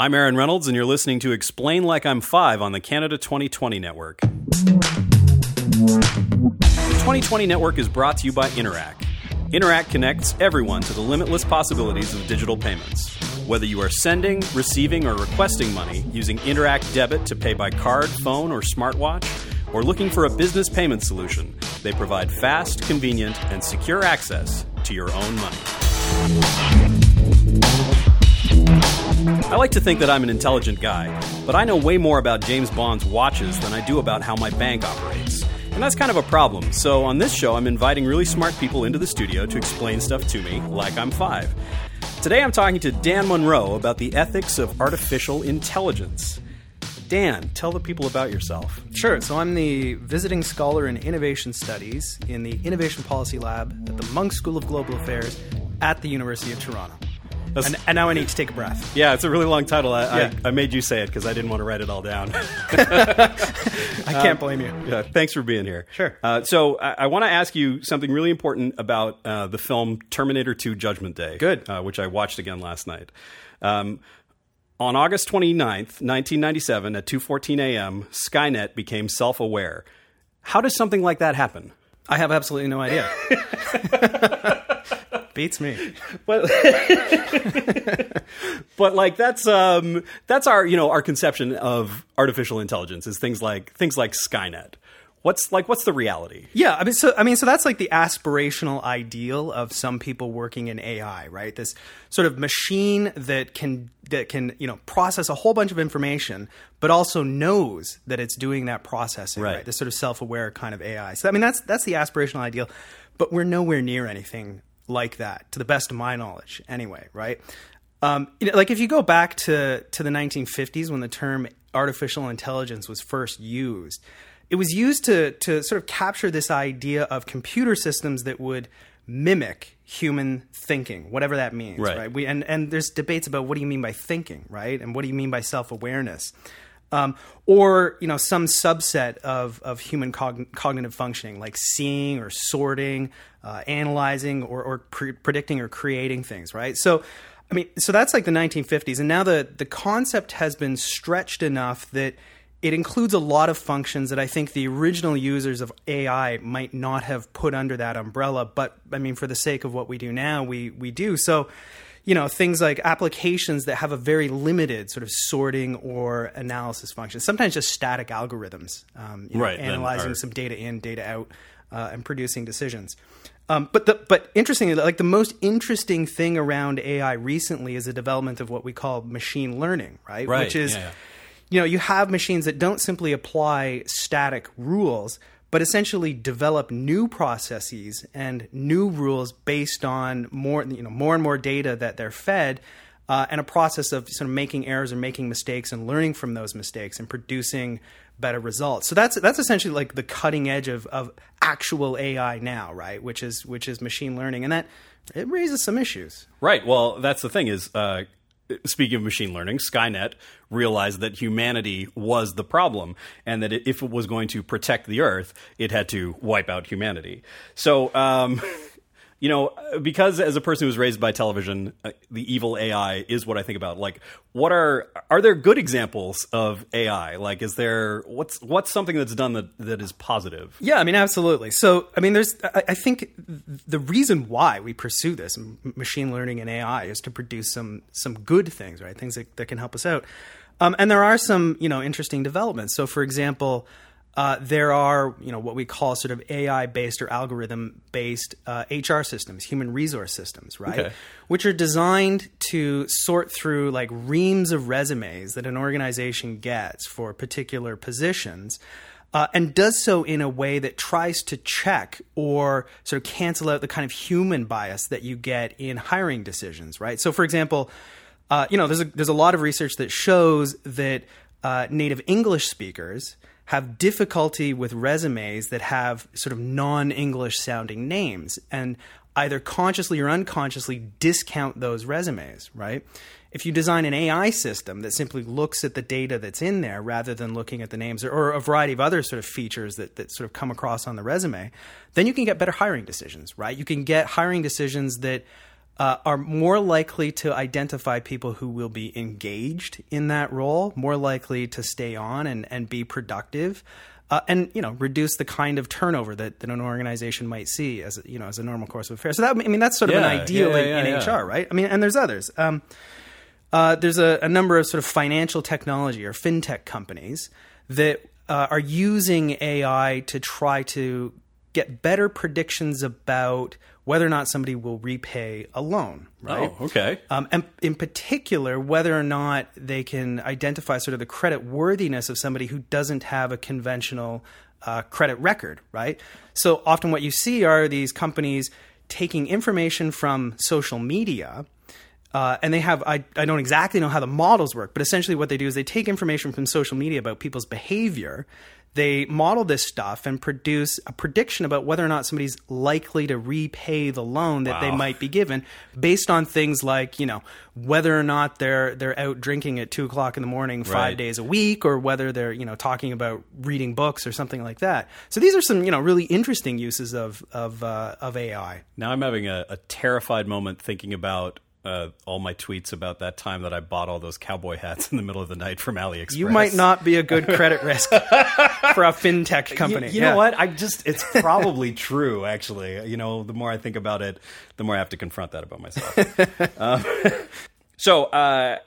I'm Aaron Reynolds, and you're listening to Explain Like I'm Five on the Canada 2020 Network. The 2020 Network is brought to you by Interac. Interac connects everyone to the limitless possibilities of digital payments. Whether you are sending, receiving, or requesting money using Interac Debit to pay by card, phone, or smartwatch, or looking for a business payment solution, they provide fast, convenient, and secure access to your own money. I like to think that I'm an intelligent guy, but I know way more about James Bond's watches than I do about how my bank operates. And that's kind of a problem. So on this show, I'm inviting really smart people into the studio to explain stuff to me like I'm five. Today, I'm talking to Dan Munro about the ethics of artificial intelligence. Dan, tell the people about yourself. Sure. So I'm the visiting scholar in innovation studies in the Innovation Policy Lab at the Munk School of Global Affairs at the University of Toronto. And, and, now I need to take a breath. Yeah, it's a really long title. I, yeah. I, I made you say it because I didn't want to write it all down. I can't blame you. Yeah, thanks for being here. Sure. Uh, so I, I want to ask you something really important about uh, the film Terminator 2 Judgment Day. Good. Uh, which I watched again last night. Um, on August 29th, 1997, at 2:14 a.m., Skynet became self-aware. How does something like that happen? I have absolutely no idea. Beats me. But, but like that's um, that's our you know our conception of artificial intelligence is things like things like Skynet. What's like what's the reality? Yeah, I mean so I mean so that's like the aspirational ideal of some people working in AI, right? This sort of machine that can that can, you know, process a whole bunch of information but also knows that it's doing that processing, right? right? This sort of self-aware kind of AI. So I mean that's that's the aspirational ideal, but we're nowhere near anything like that to the best of my knowledge anyway, right? Um, you know, like if you go back to to the 1950s when the term artificial intelligence was first used, it was used to to sort of capture this idea of computer systems that would mimic human thinking, whatever that means, right? right? We and and there's debates about what do you mean by thinking, right? And what do you mean by self awareness? Um, or you know some subset of of human cogn- cognitive functioning, like seeing or sorting, uh, analyzing, or, or pre- predicting or creating things, right? So. I mean, so that's like the 1950s, and now the the concept has been stretched enough that it includes a lot of functions that I think the original users of AI might not have put under that umbrella. But I mean, for the sake of what we do now, we we do. So, you know, things like applications that have a very limited sort of sorting or analysis function. Sometimes just static algorithms, um, you know, right, analyzing some data in, data out, uh, and producing decisions. Um, but the, but interestingly, like the most interesting thing around AI recently is the development of what we call machine learning, right? right. Which is yeah, yeah you know, you have machines that don't simply apply static rules, but essentially develop new processes and new rules based on more, you know, more and more data that they're fed, uh, and a process of sort of making errors or making mistakes and learning from those mistakes and producing better results. So that's that's essentially like the cutting edge of, of actual AI now, right? Which is which is machine learning, and that it raises some issues. Right. Well, that's the thing is uh, speaking of machine learning, Skynet realized that humanity was the problem and that if it was going to protect the Earth, it had to wipe out humanity. So, um, you know, because as a person who was raised by television, uh, the evil AI is what I think about. Like, what are are there good examples of AI? Like, is there what's what's something that's done that that is positive? Yeah, I mean, absolutely. So, I mean, there's I, I think the reason why we pursue this machine learning and AI is to produce some some good things, right? Things that, that can help us out. Um, and there are some you know interesting developments. So, for example. Uh, there are, you know, what we call sort of AI-based or algorithm-based uh, HR systems, human resource systems, right? Okay. Which are designed to sort through like reams of resumes that an organization gets for particular positions. Uh, and does so in a way that tries to check or sort of cancel out the kind of human bias that you get in hiring decisions, right? So, for example, uh, you know, there's a, there's a lot of research that shows that uh, native English speakers have difficulty with resumes that have sort of non English sounding names and either consciously or unconsciously discount those resumes, right? If you design an AI system that simply looks at the data that's in there rather than looking at the names or, a variety of other sort of features that, that sort of come across on the resume, then you can get better hiring decisions, right? You can get hiring decisions that uh, are more likely to identify people who will be engaged in that role, more likely to stay on and, and be productive. Uh, and you know reduce the kind of turnover that, that an organization might see as you know as a normal course of affairs. So that I mean that's sort of Yeah, an ideal yeah, in, yeah, in yeah. HR, right? I mean, and there's others. Um, uh, there's a, a number of sort of financial technology or fintech companies that uh, are using AI to try to get better predictions about whether or not somebody will repay a loan, right? Oh, okay. Um, and in particular, whether or not they can identify sort of the credit worthiness of somebody who doesn't have a conventional uh, credit record, right? So often what you see are these companies taking information from social media. Uh, and they have, I, I don't exactly know how the models work, but essentially what they do is they take information from social media about people's behavior. They model this stuff and produce a prediction about whether or not somebody's likely to repay the loan that they might be given based on things like, you know, whether or not they're they're out drinking at two o'clock in the morning five Right. days a week, or whether they're, you know, talking about reading books or something like that. So these are some, you know, really interesting uses of of uh, of AI. Now I'm having a, a terrified moment thinking about uh, all my tweets about that time that I bought all those cowboy hats in the middle of the night from AliExpress. You might not be a good credit risk for a fintech company. you Yeah. know what? I just it's probably true. Actually, you know, the more I think about it, the more I have to confront that about myself. um, so. Uh,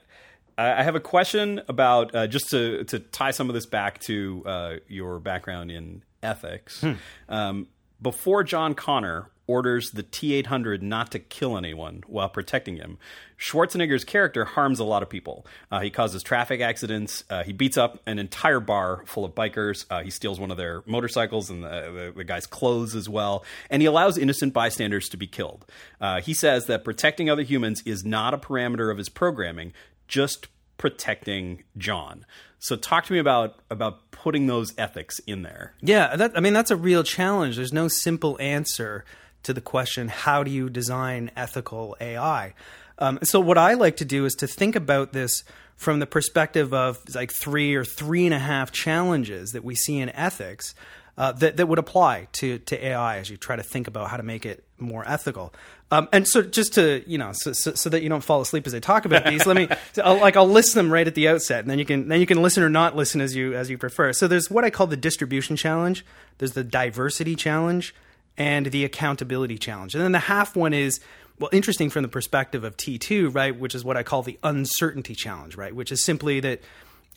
I I have a question about uh, just to to tie some of this back to uh, your background in ethics. Um, before John Connor orders the T eight hundred not to kill anyone while protecting him, Schwarzenegger's character harms a lot of people. Uh, he causes traffic accidents. Uh, he beats up an entire bar full of bikers. Uh, he steals one of their motorcycles and the, the, the guy's clothes as well. And he allows innocent bystanders to be killed. Uh, he says that protecting other humans is not a parameter of his programming, just protecting John. So talk to me about about putting those ethics in there. Yeah, that, I mean that's a real challenge. There's no simple answer to the question: How do you design ethical AI? Um, so what I like to do is to think about this from the perspective of like three or three and a half challenges that we see in ethics uh, that that would apply to to AI as you try to think about how to make it more ethical. Um, and so, just to you know, so, so, so that you don't fall asleep as I talk about these, let me I'll, like I'll list them right at the outset, and then you can then you can listen or not listen as you as you prefer. So there's what I call the distribution challenge. There's the diversity challenge and the accountability challenge, and then the half one is well interesting from the perspective of T2, right? Which is what I call the uncertainty challenge, right? Which is simply that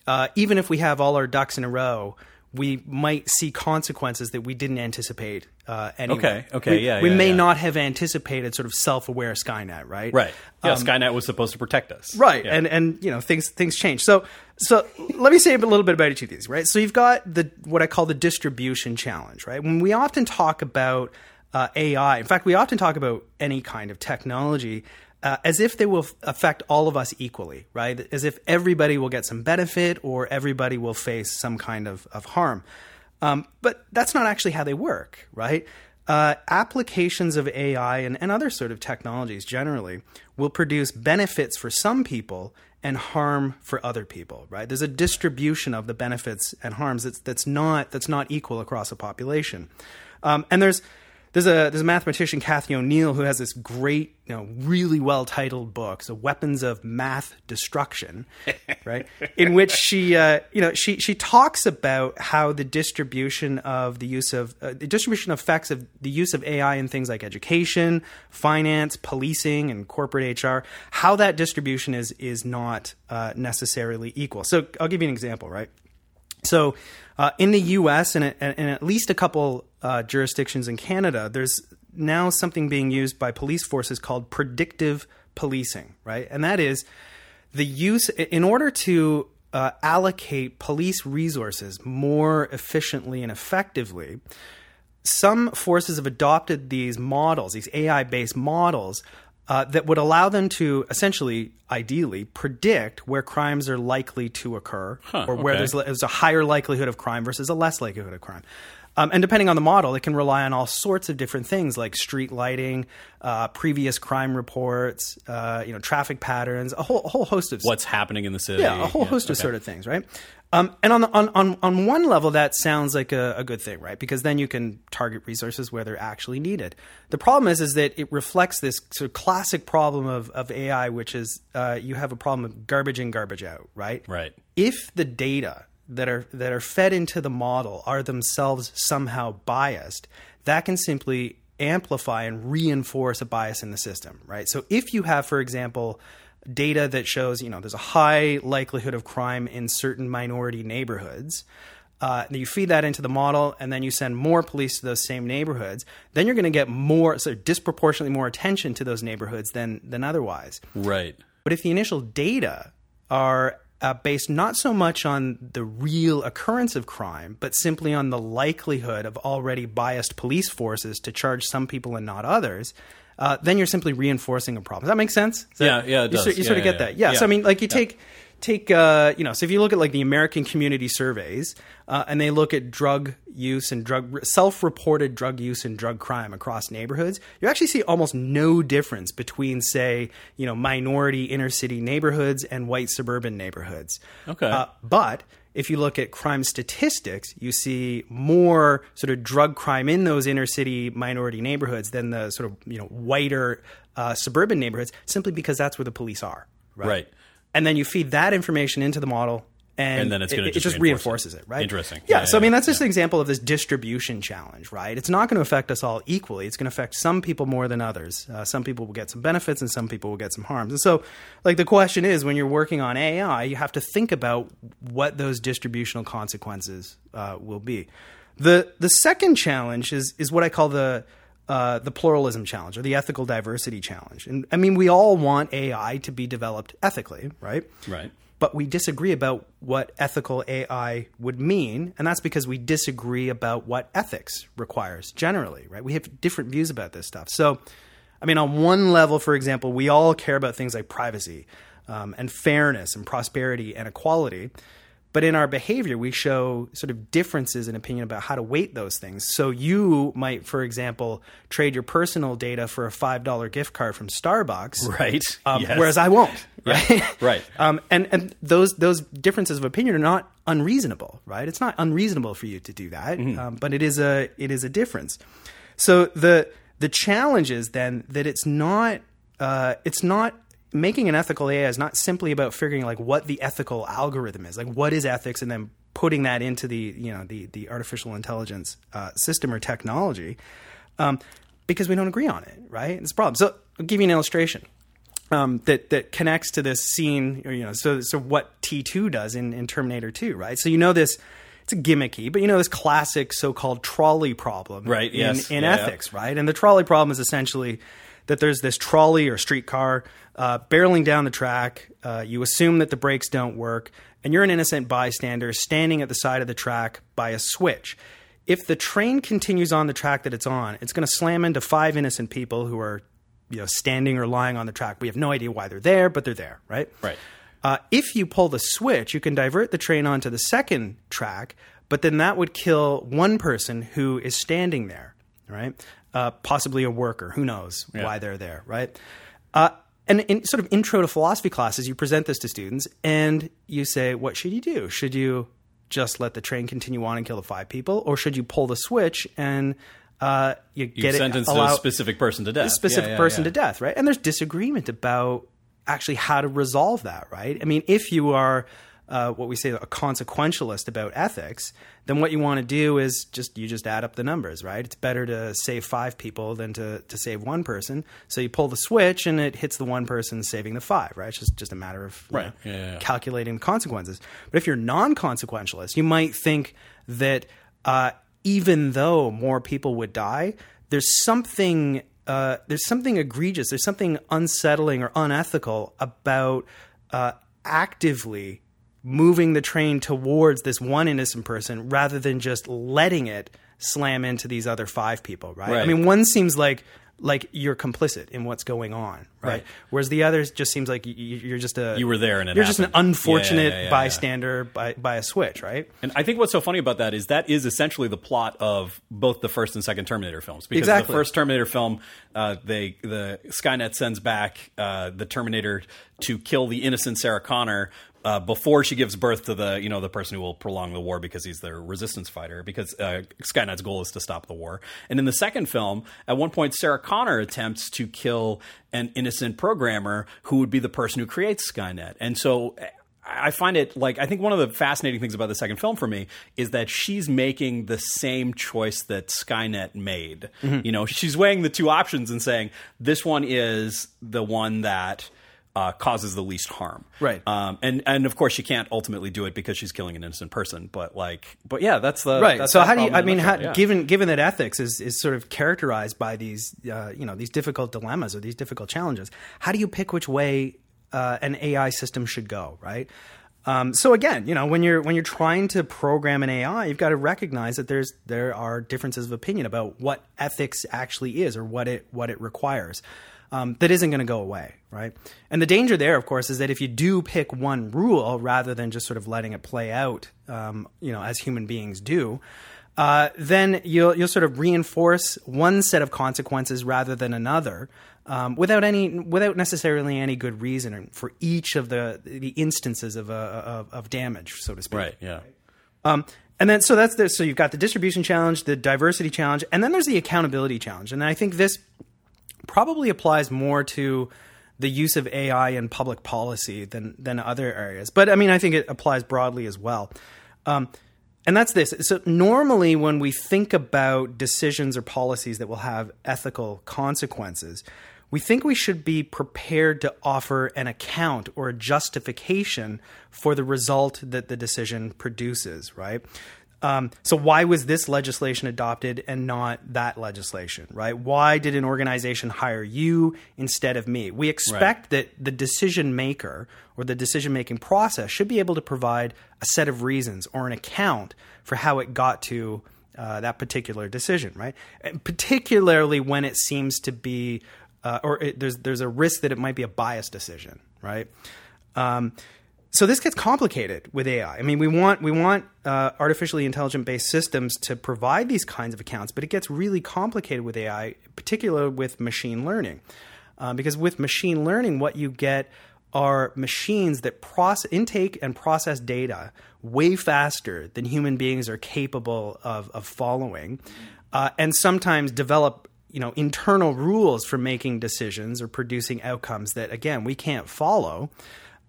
uh, even if we have all our ducks in a row, we might see consequences that we didn't anticipate. Uh, anyway. Okay, okay, we, yeah, We yeah, may yeah. not have anticipated sort of self-aware Skynet, right? Right. Yeah, Skynet was supposed to protect us. Um, Right, Yeah. and and you know things things change. So so let me say a little bit about each of these. Right, so you've got the what I call the distribution challenge. Right, when we often talk about uh, AI, in fact, we often talk about any kind of technology. Uh, as if they will affect all of us equally, right? As if everybody will get some benefit or everybody will face some kind of, of harm. Um, but that's not actually how they work, right? Uh, applications of AI and, and other sort of technologies generally will produce benefits for some people and harm for other people, right? There's a distribution of the benefits and harms that's, that's not that's not equal across a population, um, and there's there's a there's a mathematician Cathy O'Neil who has this great, you know, really well titled book, so Weapons of Math Destruction, right? In which she, uh, you know, she she talks about how the distribution of the use of uh, the distribution effects of the use of AI in things like education, finance, policing, and corporate HR, how that distribution is is not uh, necessarily equal. So I'll give you an example, right? So, uh, in the U.S. and, and at least a couple uh, jurisdictions in Canada, there's now something being used by police forces called predictive policing, right? And that is the use in order to uh, allocate police resources more efficiently and effectively. Some forces have adopted these models, these AI-based models, uh, that would allow them to essentially, ideally, predict where crimes are likely to occur, or where okay. there's, there's a higher likelihood of crime versus a less likelihood of crime. Um, and depending on the model, it can rely on all sorts of different things like street lighting, uh, previous crime reports, uh, you know, traffic patterns, a whole a whole host of What's happening in the city? yeah, a whole host of sort of things, right? Um, and on, the, on on on one level, that sounds like a, a good thing, right? Because then you can target resources where they're actually needed. The problem is, is that it reflects this sort of classic problem of of AI, which is uh, you have a problem of garbage in, garbage out, right? Right. If the data that are that are fed into the model are themselves somehow biased, that can simply amplify and reinforce a bias in the system, right? So if you have, for example, data that shows you know there's a high likelihood of crime in certain minority neighborhoods. Uh, you feed that into the model, and then you send more police to those same neighborhoods. Then you're going to get more, so disproportionately more attention to those neighborhoods than than otherwise. Right. But if the initial data are uh, based not so much on the real occurrence of crime, but simply on the likelihood of already biased police forces to charge some people and not others, uh, then you're simply reinforcing a problem. Does that make sense? Yeah, yeah, it you does. Sort, you Yeah, sort of yeah, get yeah. that. Yeah. Yeah. So I mean, like you take take uh, you know, so if you look at like the American Community Surveys, uh, and they look at drug use and drug self-reported drug use and drug crime across neighborhoods, you actually see almost no difference between, say, you know, minority inner city neighborhoods and white suburban neighborhoods. Okay. Uh, but if you look at crime statistics, you see more sort of drug crime in those inner city minority neighborhoods than the sort of you know whiter uh, suburban neighborhoods, simply because that's where the police are. Right. Right. And then you feed that information into the model. And, And then it's gonna it, it just just reinforce reinforces it. it, right? Interesting. Yeah. Yeah, so I mean, that's just an example of this distribution challenge, right? It's not going to affect us all equally. It's going to affect some people more than others. Uh, some people will get some benefits, and some people will get some harms. And so, like, the question is, when you're working on AI, you have to think about what those distributional consequences uh, will be. the The second challenge is is what I call the uh, the pluralism challenge or the ethical diversity challenge. And I mean, we all want AI to be developed ethically, right? Right. But we disagree about what ethical AI would mean, and that's because we disagree about what ethics requires generally, right? We have different views about this stuff. So, I mean, on one level, for example, we all care about things like privacy um, and fairness and prosperity and equality. But in our behavior, we show sort of differences in opinion about how to weight those things. So you might, for example, trade your personal data for a $5 gift card from Starbucks. Right. Um, Yes. Whereas I won't. Right. Right. Um, and and those those differences of opinion are not unreasonable, right? It's not unreasonable for you to do that, Mm-hmm. um, but it is a it is a difference. So the the challenge is then that it's not uh, it's not making an ethical AI is not simply about figuring like what the ethical algorithm is, like what is ethics, and then putting that into the you know the the artificial intelligence uh, system or technology, um, because we don't agree on it, right? It's a problem. So I'll give you an illustration um, that that connects to this scene, or, you know, so so what T two does in, in Terminator two, right? So you know this, it's a gimmicky, but you know this classic so-called trolley problem, Right, In, yes. in Yeah, yeah. ethics, right? And the trolley problem is essentially that there's this trolley or streetcar uh, barreling down the track. Uh, you assume that the brakes don't work, and you're an innocent bystander standing at the side of the track by a switch. If the train continues on the track that it's on, it's going to slam into five innocent people who are, you know, standing or lying on the track. We have no idea why they're there, but they're there, right? Right. Uh, if you pull the switch, you can divert the train onto the second track, but then that would kill one person who is standing there, right? Uh, possibly a worker. Who knows why they're there, right? Uh, and in sort of intro to philosophy classes, you present this to students and you say, what should you do? Should you just let the train continue on and kill the five people, or should you pull the switch and uh, you, You get sentenced it allow, a specific person to death. a specific Yeah, yeah, person yeah. to death, right? And there's disagreement about actually how to resolve that, right? I mean, if you are uh, what we say a consequentialist about ethics, then what you want to do is just you just add up the numbers, right? It's better to save five people than to, to save one person. So you pull the switch and it hits the one person saving the five, right? It's just just a matter of Right. know, Yeah, yeah, calculating the consequences. But if you're non-consequentialist, you might think that uh, even though more people would die, there's something uh, there's something egregious, there's something unsettling or unethical about uh, actively moving the train towards this one innocent person rather than just letting it slam into these other five people, right? I mean, one seems like like you're complicit in what's going on, right? Right. Whereas the others just seems like you, you're just a You were there and it you're just an unfortunate yeah, yeah, yeah. bystander by by a switch, right? And I think what's so funny about that is that is essentially the plot of both the first and second Terminator films. Because Exactly. the first Terminator film, uh, they the Skynet sends back uh, the Terminator to kill the innocent Sarah Connor. Uh, before she gives birth to the you know the person who will prolong the war because he's their resistance fighter because uh, Skynet's goal is to stop the war and in the second film at one point Sarah Connor attempts to kill an innocent programmer who would be the person who creates Skynet and so I find it like I think one of the fascinating things about the second film for me is that she's making the same choice that Skynet made. Mm-hmm. You know, she's weighing the two options and saying this one is the one that uh, causes the least harm. Right. Um, and and of course she can't ultimately do it because she's killing an innocent person. But like, but yeah, that's the right That's so how do you i mean how, yeah. given given that ethics is, is sort of characterized by these uh, you know these difficult dilemmas or these difficult challenges how do you pick which way uh, an ai system should go right um, so again you know when you're when you're trying to program an ai you've got to recognize that there's there are differences of opinion about what ethics actually is or what it what it requires um, that isn't going to go away, right? And the danger there, of course, is that if you do pick one rule rather than just sort of letting it play out, um, you know, as human beings do, uh, then you'll you'll sort of reinforce one set of consequences rather than another, um, without any without necessarily any good reason for each of the the instances of uh, of, of damage, so to speak. right? Yeah. Um, and then so that's the, so you've got the distribution challenge, the diversity challenge, and then there's the accountability challenge. And I think this probably applies more to the use of AI in public policy than than other areas. But I mean, I think it applies broadly as well. Um, and that's this. So normally, when we think about decisions or policies that will have ethical consequences, we think we should be prepared to offer an account or a justification for the result that the decision produces, right? Um, so why was this legislation adopted and not that legislation, right? Why did an organization hire you instead of me? We expect that the decision maker or the decision making process should be able to provide a set of reasons or an account for how it got to uh, that particular decision, right? And particularly when it seems to be, uh, or it, there's there's a risk that it might be a biased decision, right? Um, so this gets complicated with AI. I mean, we want we want uh, artificially intelligent based systems to provide these kinds of accounts, but it gets really complicated with AI, particularly with machine learning, uh, because with machine learning, what you get are machines that process intake and process data way faster than human beings are capable of, of following, uh, and sometimes develop you know internal rules for making decisions or producing outcomes that again we can't follow.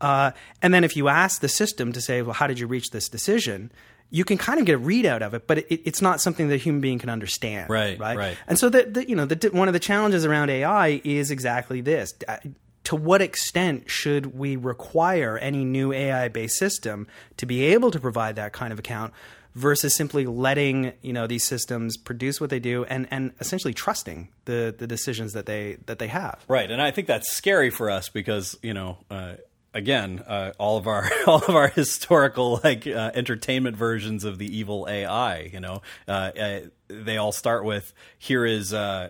Uh, and then if you ask the system to say, well, how did you reach this decision? You can kind of get a readout of it, but it, it's not something that a human being can understand. Right, Right. right. And so the, the you know the, one of the challenges around AI is exactly this. Uh, To what extent should we require any new AI based system to be able to provide that kind of account versus simply letting you know these systems produce what they do and, and essentially trusting the, the decisions that they that they have. Right, and I think that's scary for us because you know, uh, again, uh, all of our all of our historical like uh, entertainment versions of the evil AI, you know, uh, uh, they all start with here is uh,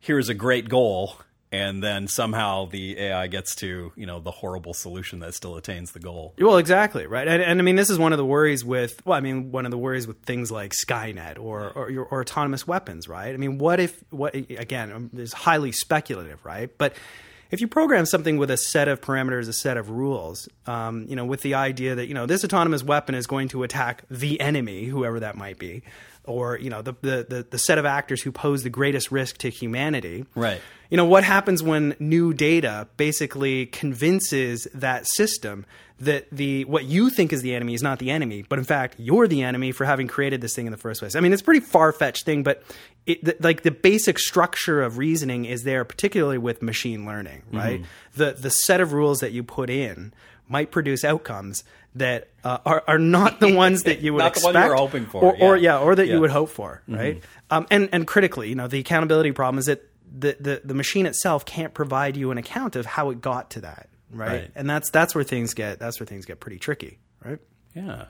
here is a great goal, and then somehow the AI gets to you know the horrible solution that still attains the goal. Well, exactly, right. And, and I mean, this is one of the worries with, well, I mean, one of the worries with things like Skynet or, or, your- or autonomous weapons, right? I mean, what if, what, again, um, it's highly speculative, right? But if you program something with a set of parameters, a set of rules, um, you know, with the idea that, you know, this autonomous weapon is going to attack the enemy, whoever that might be, or, you know, the, the, the, the set of actors who pose the greatest risk to humanity. Right. You know, what happens when new data basically convinces that system that the what you think is the enemy is not the enemy, but in fact you're the enemy for having created this thing in the first place. I mean, it's a pretty far fetched thing, but it, the, like the basic structure of reasoning is there, particularly with machine learning, right? Mm-hmm. The the set of rules that you put in might produce outcomes that uh, are are not the ones that you would expect, you hoping for, or, or yeah. yeah, or that Yeah. you would hope for, right? Um, and and critically, you know, the accountability problem is that the, the the machine itself can't provide you an account of how it got to that, right? Right. And that's that's where things get that's where things get pretty tricky, right? Yeah,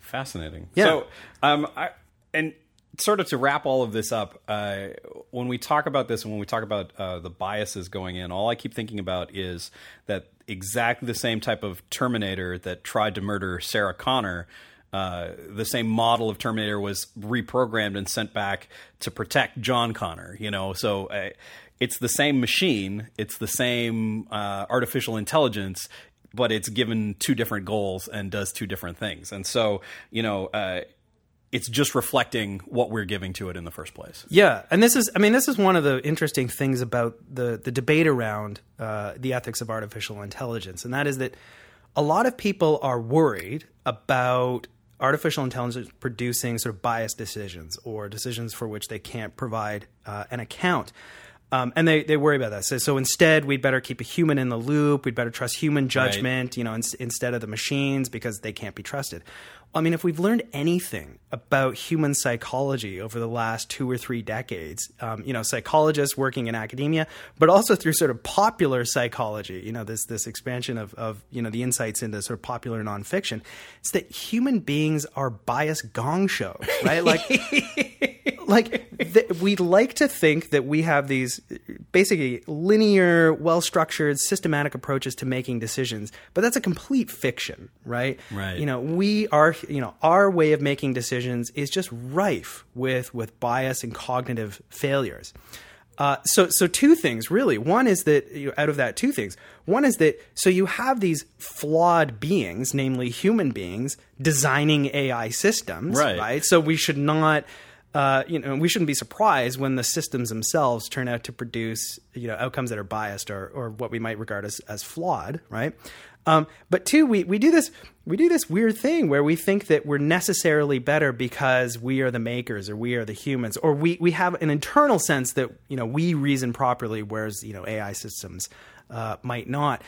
fascinating. Yeah. So, um, I, and sort of to wrap all of this up, uh, when we talk about this and when we talk about uh, the biases going in, all I keep thinking about is that exactly the same type of Terminator that tried to murder Sarah Connor. Uh, the same model of Terminator was reprogrammed and sent back to protect John Connor. You know, so uh, it's the same machine, it's the same uh, artificial intelligence, but it's given two different goals and does two different things. And so, you know, uh, it's just reflecting what we're giving to it in the first place. Yeah, and this is, I mean, this is one of the interesting things about the the debate around uh, the ethics of artificial intelligence, and that is that a lot of people are worried about artificial intelligence producing sort of biased decisions or decisions for which they can't provide uh, an account. Um, and they, they worry about that. So, so instead, we'd better keep a human in the loop. We'd better trust human judgment, right. you know, in, instead of the machines because they can't be trusted. I mean, if we've learned anything about human psychology over the last two or three decades, um, you know, psychologists working in academia, but also through sort of popular psychology, you know, this this expansion of, of you know the insights into sort of popular nonfiction, it's that human beings are biased gong shows, right? Like, like th- we like to think that we have these basically linear, well structured, systematic approaches to making decisions, but that's a complete fiction, right? Right. You know, we are you know our way of making decisions is just rife with with bias and cognitive failures. Uh, so so two things really. One is that you know, out of that two things, one is that so you have these flawed beings, namely human beings, designing AI systems, right? right? So we should not. Uh, you know, we shouldn't be surprised when the systems themselves turn out to produce, you know, outcomes that are biased or, or what we might regard as, as flawed, right? Um, but two, we, we do this we do this weird thing where we think that we're necessarily better because we are the makers or we are the humans or we, we have an internal sense that you know we reason properly whereas you know AI systems uh, might not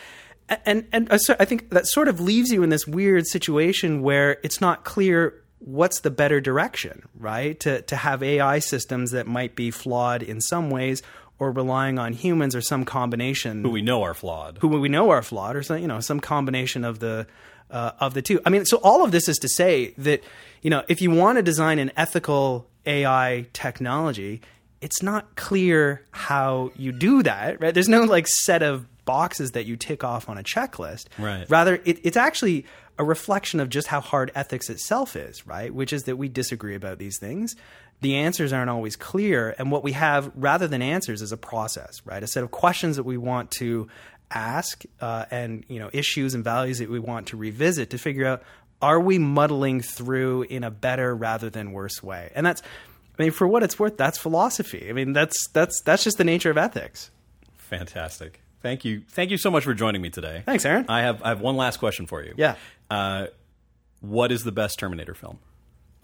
and and I think that sort of leaves you in this weird situation where it's not clear what's the better direction right? To to have AI systems that might be flawed in some ways or relying on humans or some combination who we know are flawed. Who we know are flawed or some you know some combination of the uh, of the two. I mean so all of this is to say that you know if you want to design an ethical ai technology it's not clear how you do that right? There's no like set of boxes that you tick off on a checklist. Right. Rather it, it's actually a reflection of just how hard ethics itself is right? Which is that we disagree about these things. The answers aren't always clear. And what we have, rather than answers, is a process, right? A set of questions that we want to ask uh, and you know issues and values that we want to revisit to figure out are we muddling through in a better rather than worse way? And that's i mean for what it's worth that's philosophy. I mean that's that's that's just the nature of ethics. Fantastic thank you thank you so much for joining me today thanks aaron i have i have one last question for you yeah uh, what is the best terminator film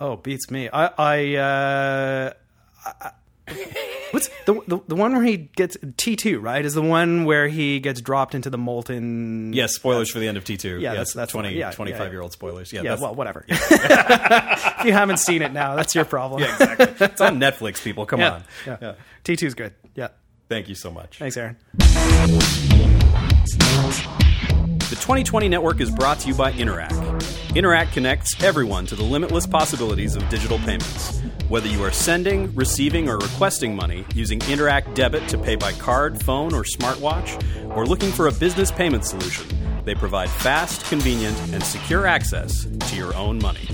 Oh, beats me. I, I, uh, I what's the, the, the one where he gets T two right is the one where he gets dropped into the molten. Yes, spoilers for the end of T two. Yeah, that's, that's 20, yeah, 25 yeah, year old spoilers. Yeah, yeah. Well, whatever. if you haven't seen it now, that's your problem. yeah, exactly. It's on Netflix. People, come yeah, on. Yeah. yeah. T two is good. Yeah. Thank you so much. Thanks, Aaron. The 2020 Network is brought to you by Interac. Interac connects everyone to the limitless possibilities of digital payments. Whether you are sending, receiving, or requesting money using Interac Debit to pay by card, phone, or smartwatch, or looking for a business payment solution, they provide fast, convenient, and secure access to your own money.